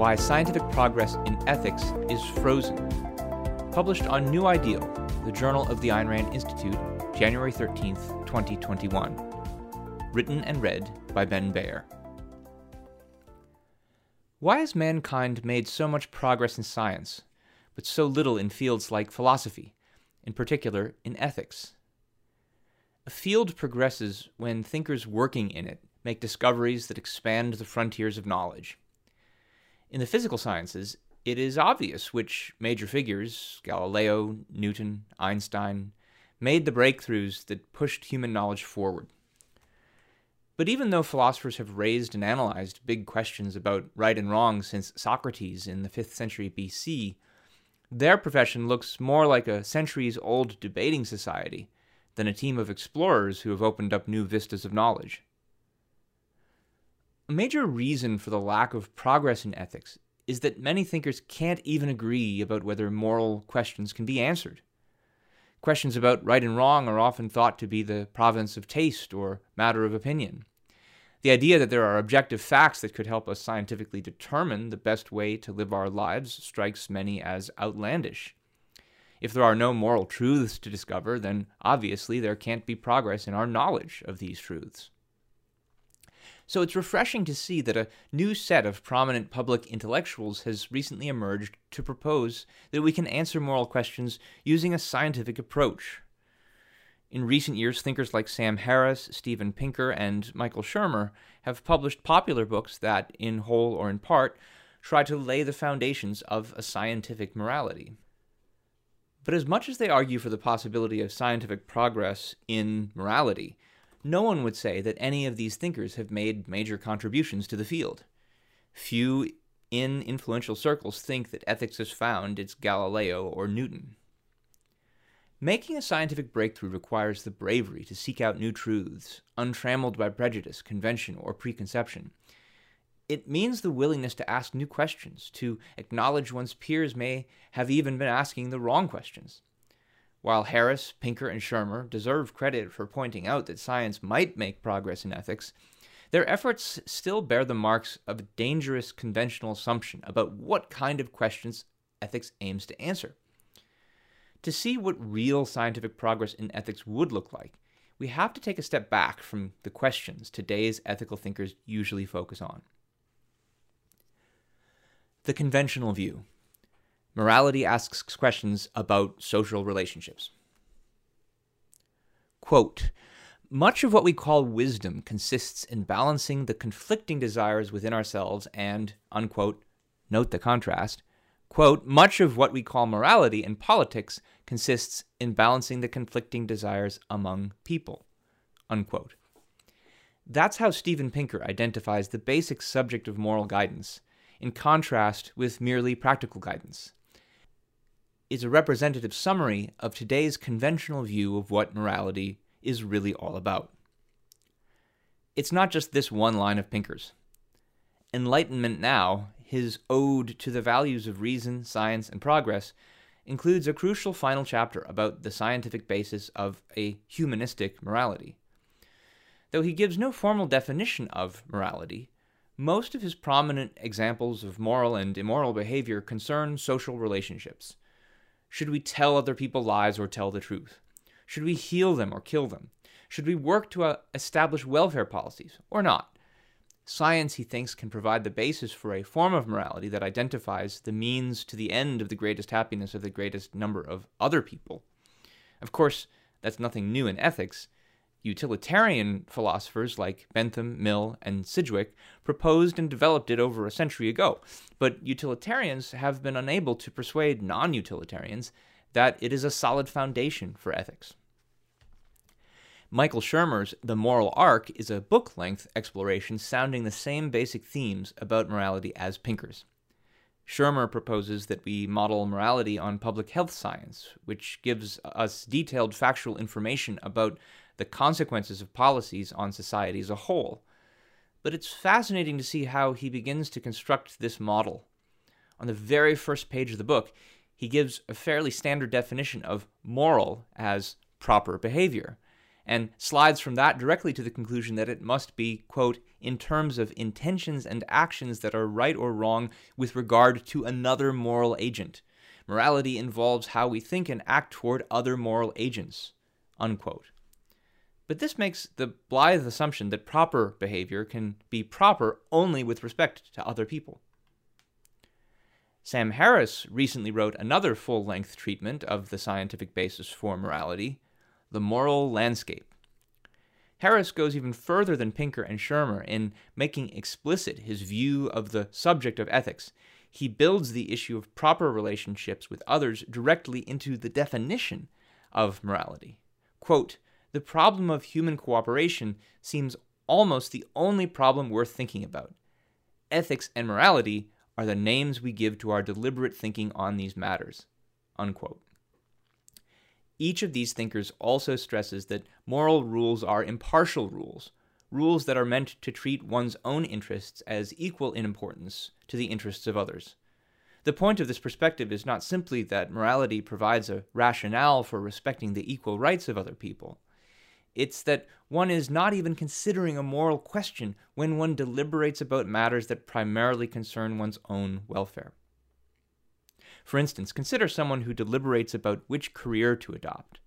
Why Scientific Progress in Ethics is Frozen. Published on New Ideal, the Journal of the Ayn Rand Institute, January 13th, 2021. Written and read by Ben Bayer. Why has mankind made so much progress in science, but so little in fields like philosophy, in particular in ethics? A field progresses when thinkers working in it make discoveries that expand the frontiers of knowledge. In the physical sciences, it is obvious which major figures, Galileo, Newton, Einstein, made the breakthroughs that pushed human knowledge forward. But even though philosophers have raised and analyzed big questions about right and wrong since Socrates in the 5th century BC, their profession looks more like a centuries old debating society than a team of explorers who have opened up new vistas of knowledge. A major reason for the lack of progress in ethics is that many thinkers can't even agree about whether moral questions can be answered. Questions about right and wrong are often thought to be the province of taste or matter of opinion. The idea that there are objective facts that could help us scientifically determine the best way to live our lives strikes many as outlandish. If there are no moral truths to discover, then obviously there can't be progress in our knowledge of these truths. So it's refreshing to see that a new set of prominent public intellectuals has recently emerged to propose that we can answer moral questions using a scientific approach. In recent years, thinkers like Sam Harris, Steven Pinker, and Michael Shermer have published popular books that, in whole or in part, try to lay the foundations of a scientific morality. But as much as they argue for the possibility of scientific progress in morality, no one would say that any of these thinkers have made major contributions to the field. Few in influential circles think that ethics has found its Galileo or Newton. Making a scientific breakthrough requires the bravery to seek out new truths, untrammeled by prejudice, convention, or preconception. It means the willingness to ask new questions, to acknowledge one's peers may have even been asking the wrong questions. While Harris, Pinker, and Shermer deserve credit for pointing out that science might make progress in ethics, their efforts still bear the marks of a dangerous conventional assumption about what kind of questions ethics aims to answer. To see what real scientific progress in ethics would look like, we have to take a step back from the questions today's ethical thinkers usually focus on. The conventional view. Morality asks questions about social relationships. Quote, much of what we call wisdom consists in balancing the conflicting desires within ourselves and, unquote, note the contrast, quote, much of what we call morality in politics consists in balancing the conflicting desires among people, unquote. That's how Steven Pinker identifies the basic subject of moral guidance in contrast with merely practical guidance, is a representative summary of today's conventional view of what morality is really all about. It's not just this one line of Pinker's. Enlightenment Now, his ode to the values of reason, science, and progress, includes a crucial final chapter about the scientific basis of a humanistic morality. Though he gives no formal definition of morality, most of his prominent examples of moral and immoral behavior concern social relationships. Should we tell other people lies or tell the truth? Should we heal them or kill them? Should we work to uh, establish welfare policies or not? Science, he thinks, can provide the basis for a form of morality that identifies the means to the end of the greatest happiness of the greatest number of other people. Of course, that's nothing new in ethics. Utilitarian philosophers like Bentham, Mill, and Sidgwick proposed and developed it over a century ago, but utilitarians have been unable to persuade non utilitarians that it is a solid foundation for ethics. Michael Shermer's The Moral Arc is a book length exploration sounding the same basic themes about morality as Pinker's. Shermer proposes that we model morality on public health science, which gives us detailed factual information about the consequences of policies on society as a whole. But it's fascinating to see how he begins to construct this model. On the very first page of the book, he gives a fairly standard definition of moral as proper behavior, and slides from that directly to the conclusion that it must be, quote, in terms of intentions and actions that are right or wrong with regard to another moral agent. Morality involves how we think and act toward other moral agents, unquote. But this makes the blithe assumption that proper behavior can be proper only with respect to other people. Sam Harris recently wrote another full length treatment of the scientific basis for morality, The Moral Landscape. Harris goes even further than Pinker and Shermer in making explicit his view of the subject of ethics. He builds the issue of proper relationships with others directly into the definition of morality. Quote, the problem of human cooperation seems almost the only problem worth thinking about. Ethics and morality are the names we give to our deliberate thinking on these matters. Unquote. Each of these thinkers also stresses that moral rules are impartial rules, rules that are meant to treat one's own interests as equal in importance to the interests of others. The point of this perspective is not simply that morality provides a rationale for respecting the equal rights of other people. It's that one is not even considering a moral question when one deliberates about matters that primarily concern one's own welfare. For instance, consider someone who deliberates about which career to adopt.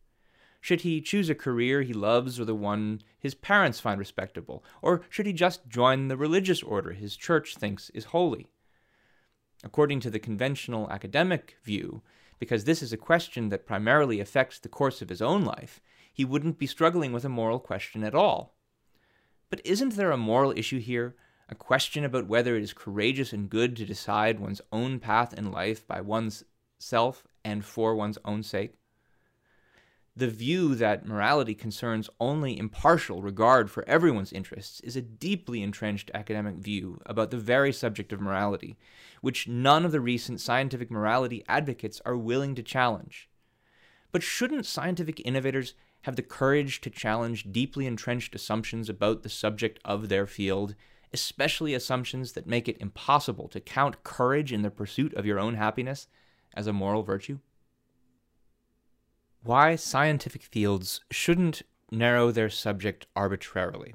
Should he choose a career he loves or the one his parents find respectable? Or should he just join the religious order his church thinks is holy? According to the conventional academic view, because this is a question that primarily affects the course of his own life, he wouldn't be struggling with a moral question at all. But isn't there a moral issue here? A question about whether it is courageous and good to decide one's own path in life by one's self and for one's own sake? The view that morality concerns only impartial regard for everyone's interests is a deeply entrenched academic view about the very subject of morality, which none of the recent scientific morality advocates are willing to challenge. But shouldn't scientific innovators have the courage to challenge deeply entrenched assumptions about the subject of their field, especially assumptions that make it impossible to count courage in the pursuit of your own happiness as a moral virtue? Why scientific fields shouldn't narrow their subject arbitrarily.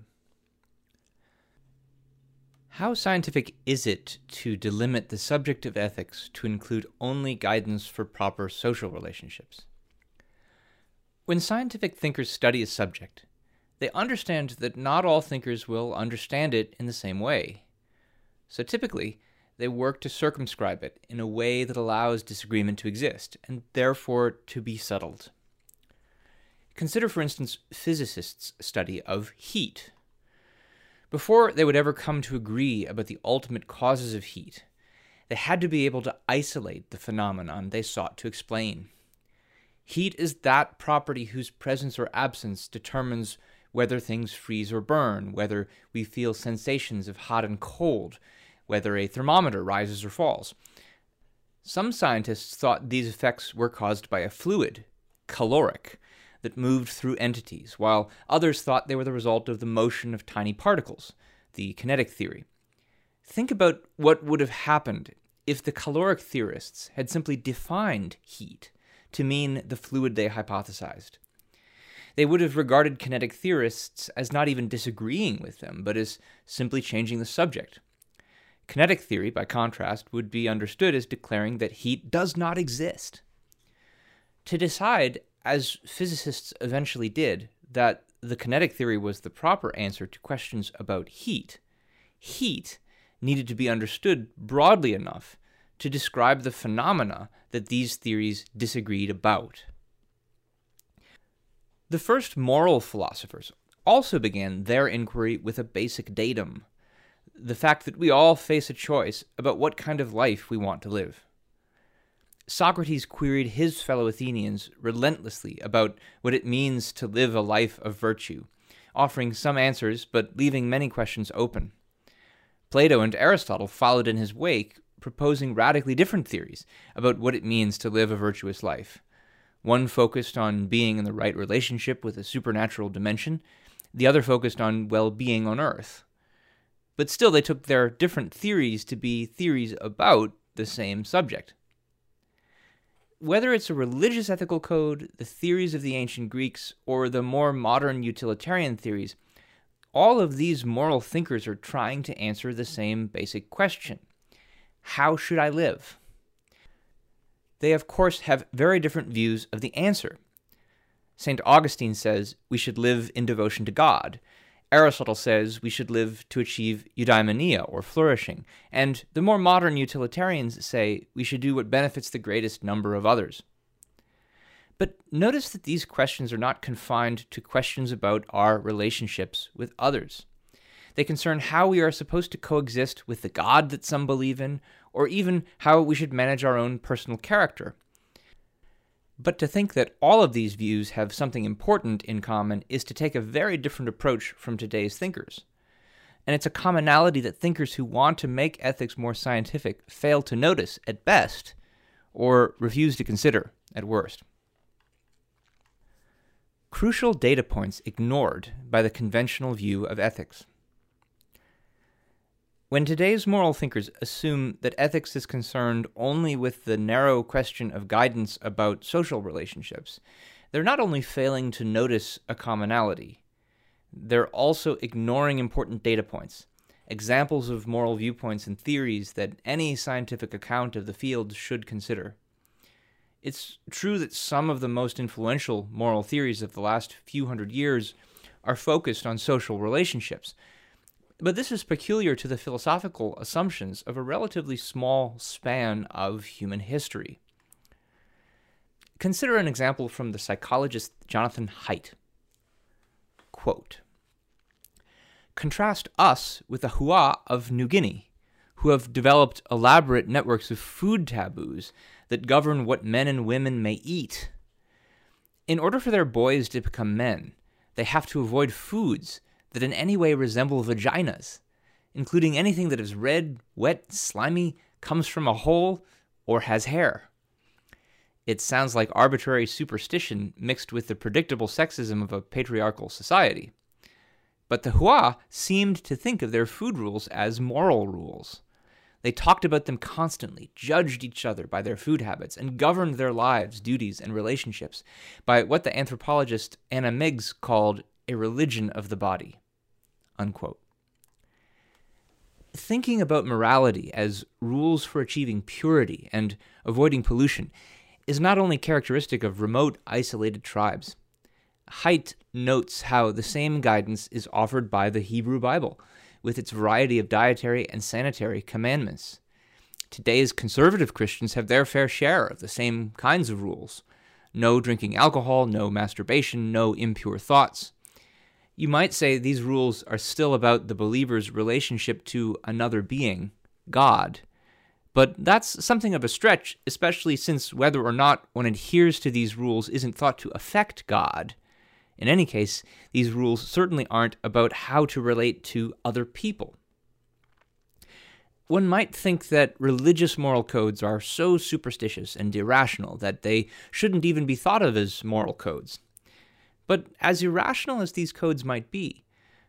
How scientific is it to delimit the subject of ethics to include only guidance for proper social relationships? When scientific thinkers study a subject, they understand that not all thinkers will understand it in the same way. So typically, they work to circumscribe it in a way that allows disagreement to exist, and therefore to be settled. Consider, for instance, physicists' study of heat. Before they would ever come to agree about the ultimate causes of heat, they had to be able to isolate the phenomenon they sought to explain. Heat is that property whose presence or absence determines whether things freeze or burn, whether we feel sensations of hot and cold, whether a thermometer rises or falls. Some scientists thought these effects were caused by a fluid, caloric, that moved through entities, while others thought they were the result of the motion of tiny particles, the kinetic theory. Think about what would have happened if the caloric theorists had simply defined heat to mean the fluid they hypothesized. They would have regarded kinetic theorists as not even disagreeing with them, but as simply changing the subject. Kinetic theory, by contrast, would be understood as declaring that heat does not exist. To decide, as physicists eventually did, that the kinetic theory was the proper answer to questions about heat, heat needed to be understood broadly enough to describe the phenomena that these theories disagreed about. The first moral philosophers also began their inquiry with a basic datum the fact that we all face a choice about what kind of life we want to live. Socrates queried his fellow Athenians relentlessly about what it means to live a life of virtue, offering some answers but leaving many questions open. Plato and Aristotle followed in his wake proposing radically different theories about what it means to live a virtuous life. One focused on being in the right relationship with a supernatural dimension, the other focused on well being on Earth. But still, they took their different theories to be theories about the same subject. whether it's a religious ethical code, the theories of the ancient Greeks, or the more modern utilitarian theories, all of these moral thinkers are trying to answer the same basic question How should I live? They, of course, have very different views of the answer. St. Augustine says we should live in devotion to God. Aristotle says we should live to achieve eudaimonia, or flourishing. And the more modern utilitarians say we should do what benefits the greatest number of others. But notice that these questions are not confined to questions about our relationships with others. They concern how we are supposed to coexist with the God that some believe in, or even how we should manage our own personal character. But to think that all of these views have something important in common is to take a very different approach from today's thinkers. And it's a commonality that thinkers who want to make ethics more scientific fail to notice at best, or refuse to consider at worst crucial data points ignored by the conventional view of ethics. When today's moral thinkers assume that ethics is concerned only with the narrow question of guidance about social relationships, they're not only failing to notice a commonality, they're also ignoring important data points, examples of moral viewpoints and theories that any scientific account of the field should consider. It's true that some of the most influential moral theories of the last few hundred years are focused on social relationships. But this is peculiar to the philosophical assumptions of a relatively small span of human history. Consider an example from the psychologist Jonathan Haidt. Quote, Contrast us with the Hua of New Guinea, who have developed elaborate networks of food taboos that govern what men and women may eat. In order for their boys to become men, they have to avoid foods that in any way resemble vaginas, including anything that is red, wet, slimy, comes from a hole, or has hair. It sounds like arbitrary superstition mixed with the predictable sexism of a patriarchal society. But the Hua seemed to think of their food rules as moral rules. They talked about them constantly, judged each other by their food habits, and governed their lives, duties, and relationships by what the anthropologist Anna Meigs called a religion of the body. Unquote. Thinking about morality as rules for achieving purity and avoiding pollution is not only characteristic of remote, isolated tribes. Haidt notes how the same guidance is offered by the Hebrew Bible with its variety of dietary and sanitary commandments. Today's conservative Christians have their fair share of the same kinds of rules no drinking alcohol, no masturbation, no impure thoughts. You might say these rules are still about the believer's relationship to another being, God. But that's something of a stretch, especially since whether or not one adheres to these rules isn't thought to affect God. In any case, these rules certainly aren't about how to relate to other people. One might think that religious moral codes are so superstitious and irrational that they shouldn't even be thought of as moral codes. But as irrational as these codes might be,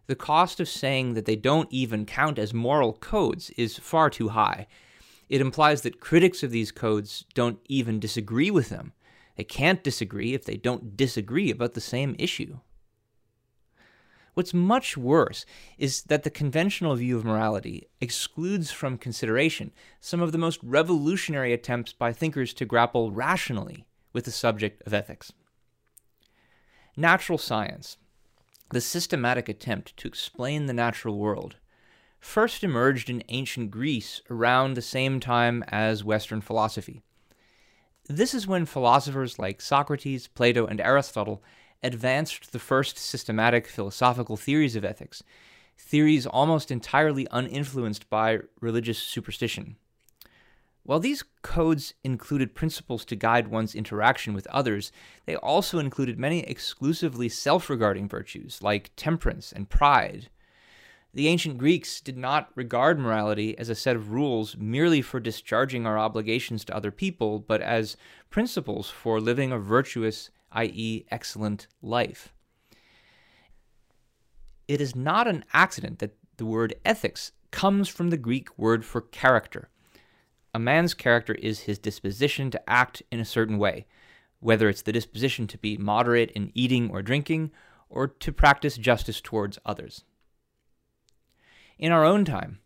the cost of saying that they don't even count as moral codes is far too high. It implies that critics of these codes don't even disagree with them, they can't disagree if they don't disagree about the same issue. What's much worse is that the conventional view of morality excludes from consideration some of the most revolutionary attempts by thinkers to grapple rationally with the subject of ethics. Natural science, the systematic attempt to explain the natural world, first emerged in ancient Greece around the same time as Western philosophy. This is when philosophers like Socrates, Plato, and Aristotle advanced the first systematic philosophical theories of ethics, theories almost entirely uninfluenced by religious superstition. While these codes included principles to guide one's interaction with others, they also included many exclusively self regarding virtues like temperance and pride, the ancient Greeks did not regard morality as a set of rules merely for discharging our obligations to other people, but as principles for living a virtuous, i.e., excellent life. It is not an accident that the word ethics comes from the Greek word for character. A man's character is his disposition to act in a certain way, whether it's the disposition to be moderate in eating or drinking, or to practice justice towards others. In our own time,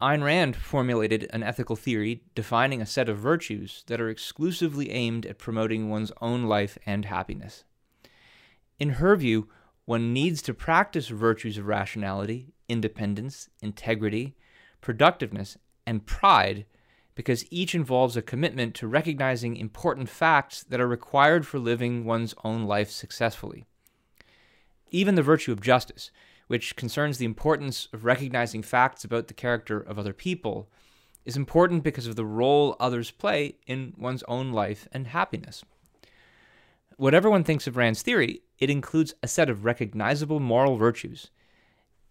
Ayn Rand formulated an ethical theory defining a set of virtues that are exclusively aimed at promoting one's own life and happiness. In her view, one needs to practice virtues of rationality, independence, integrity, productiveness, and pride because each involves a commitment to recognizing important facts that are required for living one's own life successfully. Even the virtue of justice, which concerns the importance of recognizing facts about the character of other people, is important because of the role others play in one's own life and happiness. Whatever one thinks of Rand's theory, it includes a set of recognizable moral virtues.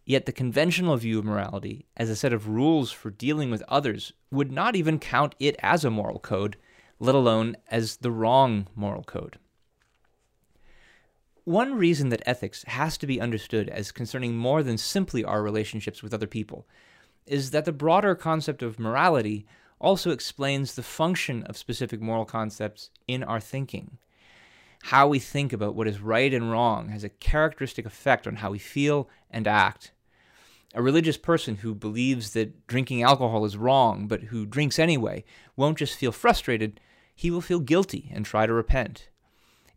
Yet the conventional view of morality as a set of rules for dealing with others would not even count it as a moral code, let alone as the wrong moral code. One reason that ethics has to be understood as concerning more than simply our relationships with other people is that the broader concept of morality also explains the function of specific moral concepts in our thinking. How we think about what is right and wrong has a characteristic effect on how we feel and act. A religious person who believes that drinking alcohol is wrong but who drinks anyway won't just feel frustrated, he will feel guilty and try to repent.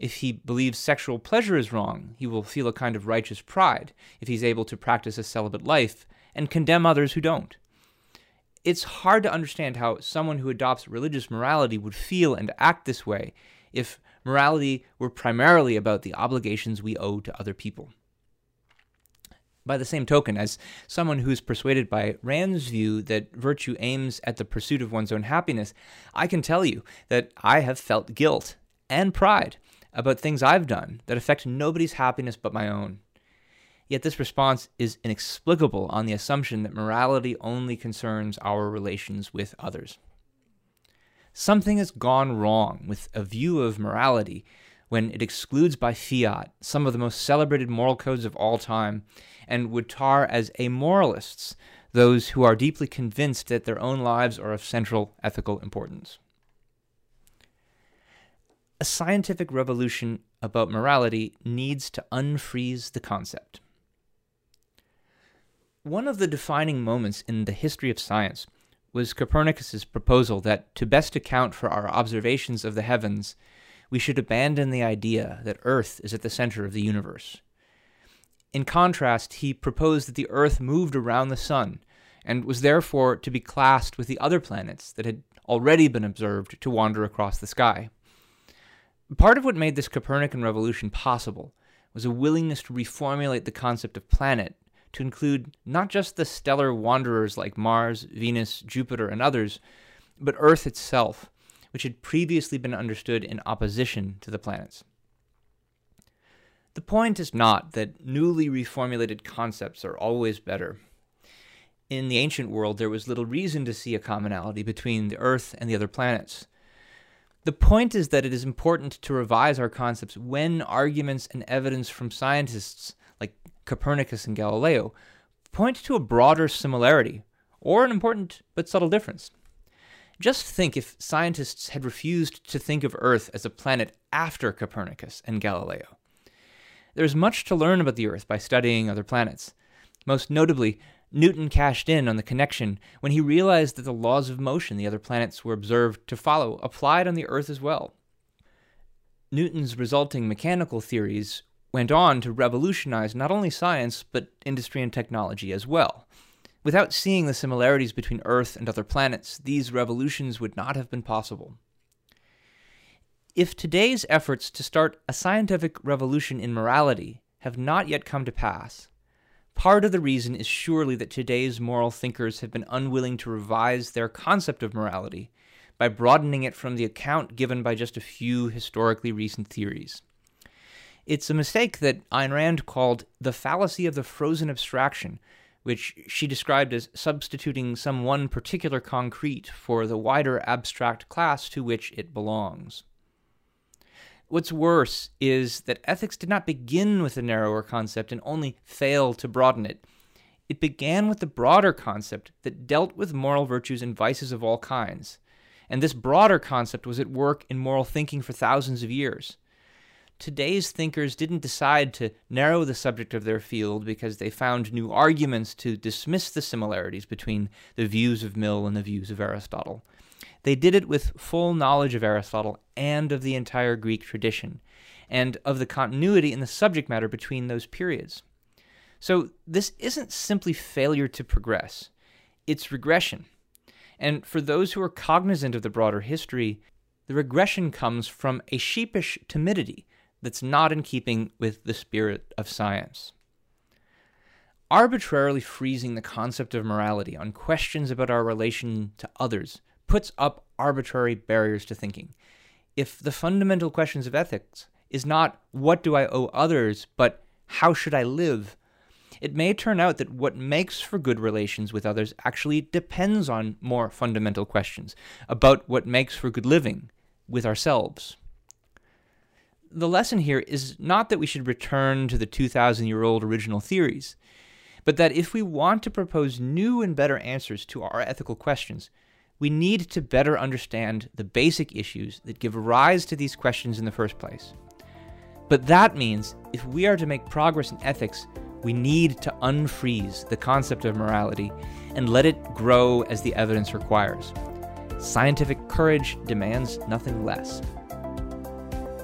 If he believes sexual pleasure is wrong, he will feel a kind of righteous pride if he's able to practice a celibate life and condemn others who don't. It's hard to understand how someone who adopts religious morality would feel and act this way if morality were primarily about the obligations we owe to other people. By the same token, as someone who's persuaded by Rand's view that virtue aims at the pursuit of one's own happiness, I can tell you that I have felt guilt and pride about things I've done that affect nobody's happiness but my own. Yet this response is inexplicable on the assumption that morality only concerns our relations with others. Something has gone wrong with a view of morality when it excludes by fiat some of the most celebrated moral codes of all time and would tar as amoralists those who are deeply convinced that their own lives are of central ethical importance a scientific revolution about morality needs to unfreeze the concept. One of the defining moments in the history of science was Copernicus's proposal that to best account for our observations of the heavens, we should abandon the idea that Earth is at the center of the universe. In contrast, he proposed that the Earth moved around the Sun and was therefore to be classed with the other planets that had already been observed to wander across the sky. Part of what made this Copernican revolution possible was a willingness to reformulate the concept of planet to include not just the stellar wanderers like Mars, Venus, Jupiter, and others, but Earth itself, which had previously been understood in opposition to the planets. The point is not that newly reformulated concepts are always better. In the ancient world, there was little reason to see a commonality between the Earth and the other planets. The point is that it is important to revise our concepts when arguments and evidence from scientists like Copernicus and Galileo point to a broader similarity or an important but subtle difference. Just think if scientists had refused to think of Earth as a planet after Copernicus and Galileo. There is much to learn about the Earth by studying other planets. Most notably, Newton cashed in on the connection when he realized that the laws of motion the other planets were observed to follow applied on the Earth as well. Newton's resulting mechanical theories went on to revolutionize not only science, but industry and technology as well. Without seeing the similarities between Earth and other planets, these revolutions would not have been possible. If today's efforts to start a scientific revolution in morality have not yet come to pass, Part of the reason is surely that today's moral thinkers have been unwilling to revise their concept of morality by broadening it from the account given by just a few historically recent theories. It's a mistake that Ayn Rand called the fallacy of the frozen abstraction, which she described as substituting some one particular concrete for the wider abstract class to which it belongs. What's worse is that ethics did not begin with a narrower concept and only fail to broaden it. It began with the broader concept that dealt with moral virtues and vices of all kinds, and this broader concept was at work in moral thinking for thousands of years. Today's thinkers didn't decide to narrow the subject of their field because they found new arguments to dismiss the similarities between the views of Mill and the views of Aristotle. They did it with full knowledge of Aristotle and of the entire Greek tradition, and of the continuity in the subject matter between those periods. So, this isn't simply failure to progress, it's regression. And for those who are cognizant of the broader history, the regression comes from a sheepish timidity that's not in keeping with the spirit of science. Arbitrarily freezing the concept of morality on questions about our relation to others puts up arbitrary barriers to thinking. If the fundamental questions of ethics is not what do I owe others, but how should I live, it may turn out that what makes for good relations with others actually depends on more fundamental questions about what makes for good living with ourselves. The lesson here is not that we should return to the 2,000 year old original theories, but that if we want to propose new and better answers to our ethical questions, we need to better understand the basic issues that give rise to these questions in the first place. But that means if we are to make progress in ethics, we need to unfreeze the concept of morality and let it grow as the evidence requires. Scientific courage demands nothing less.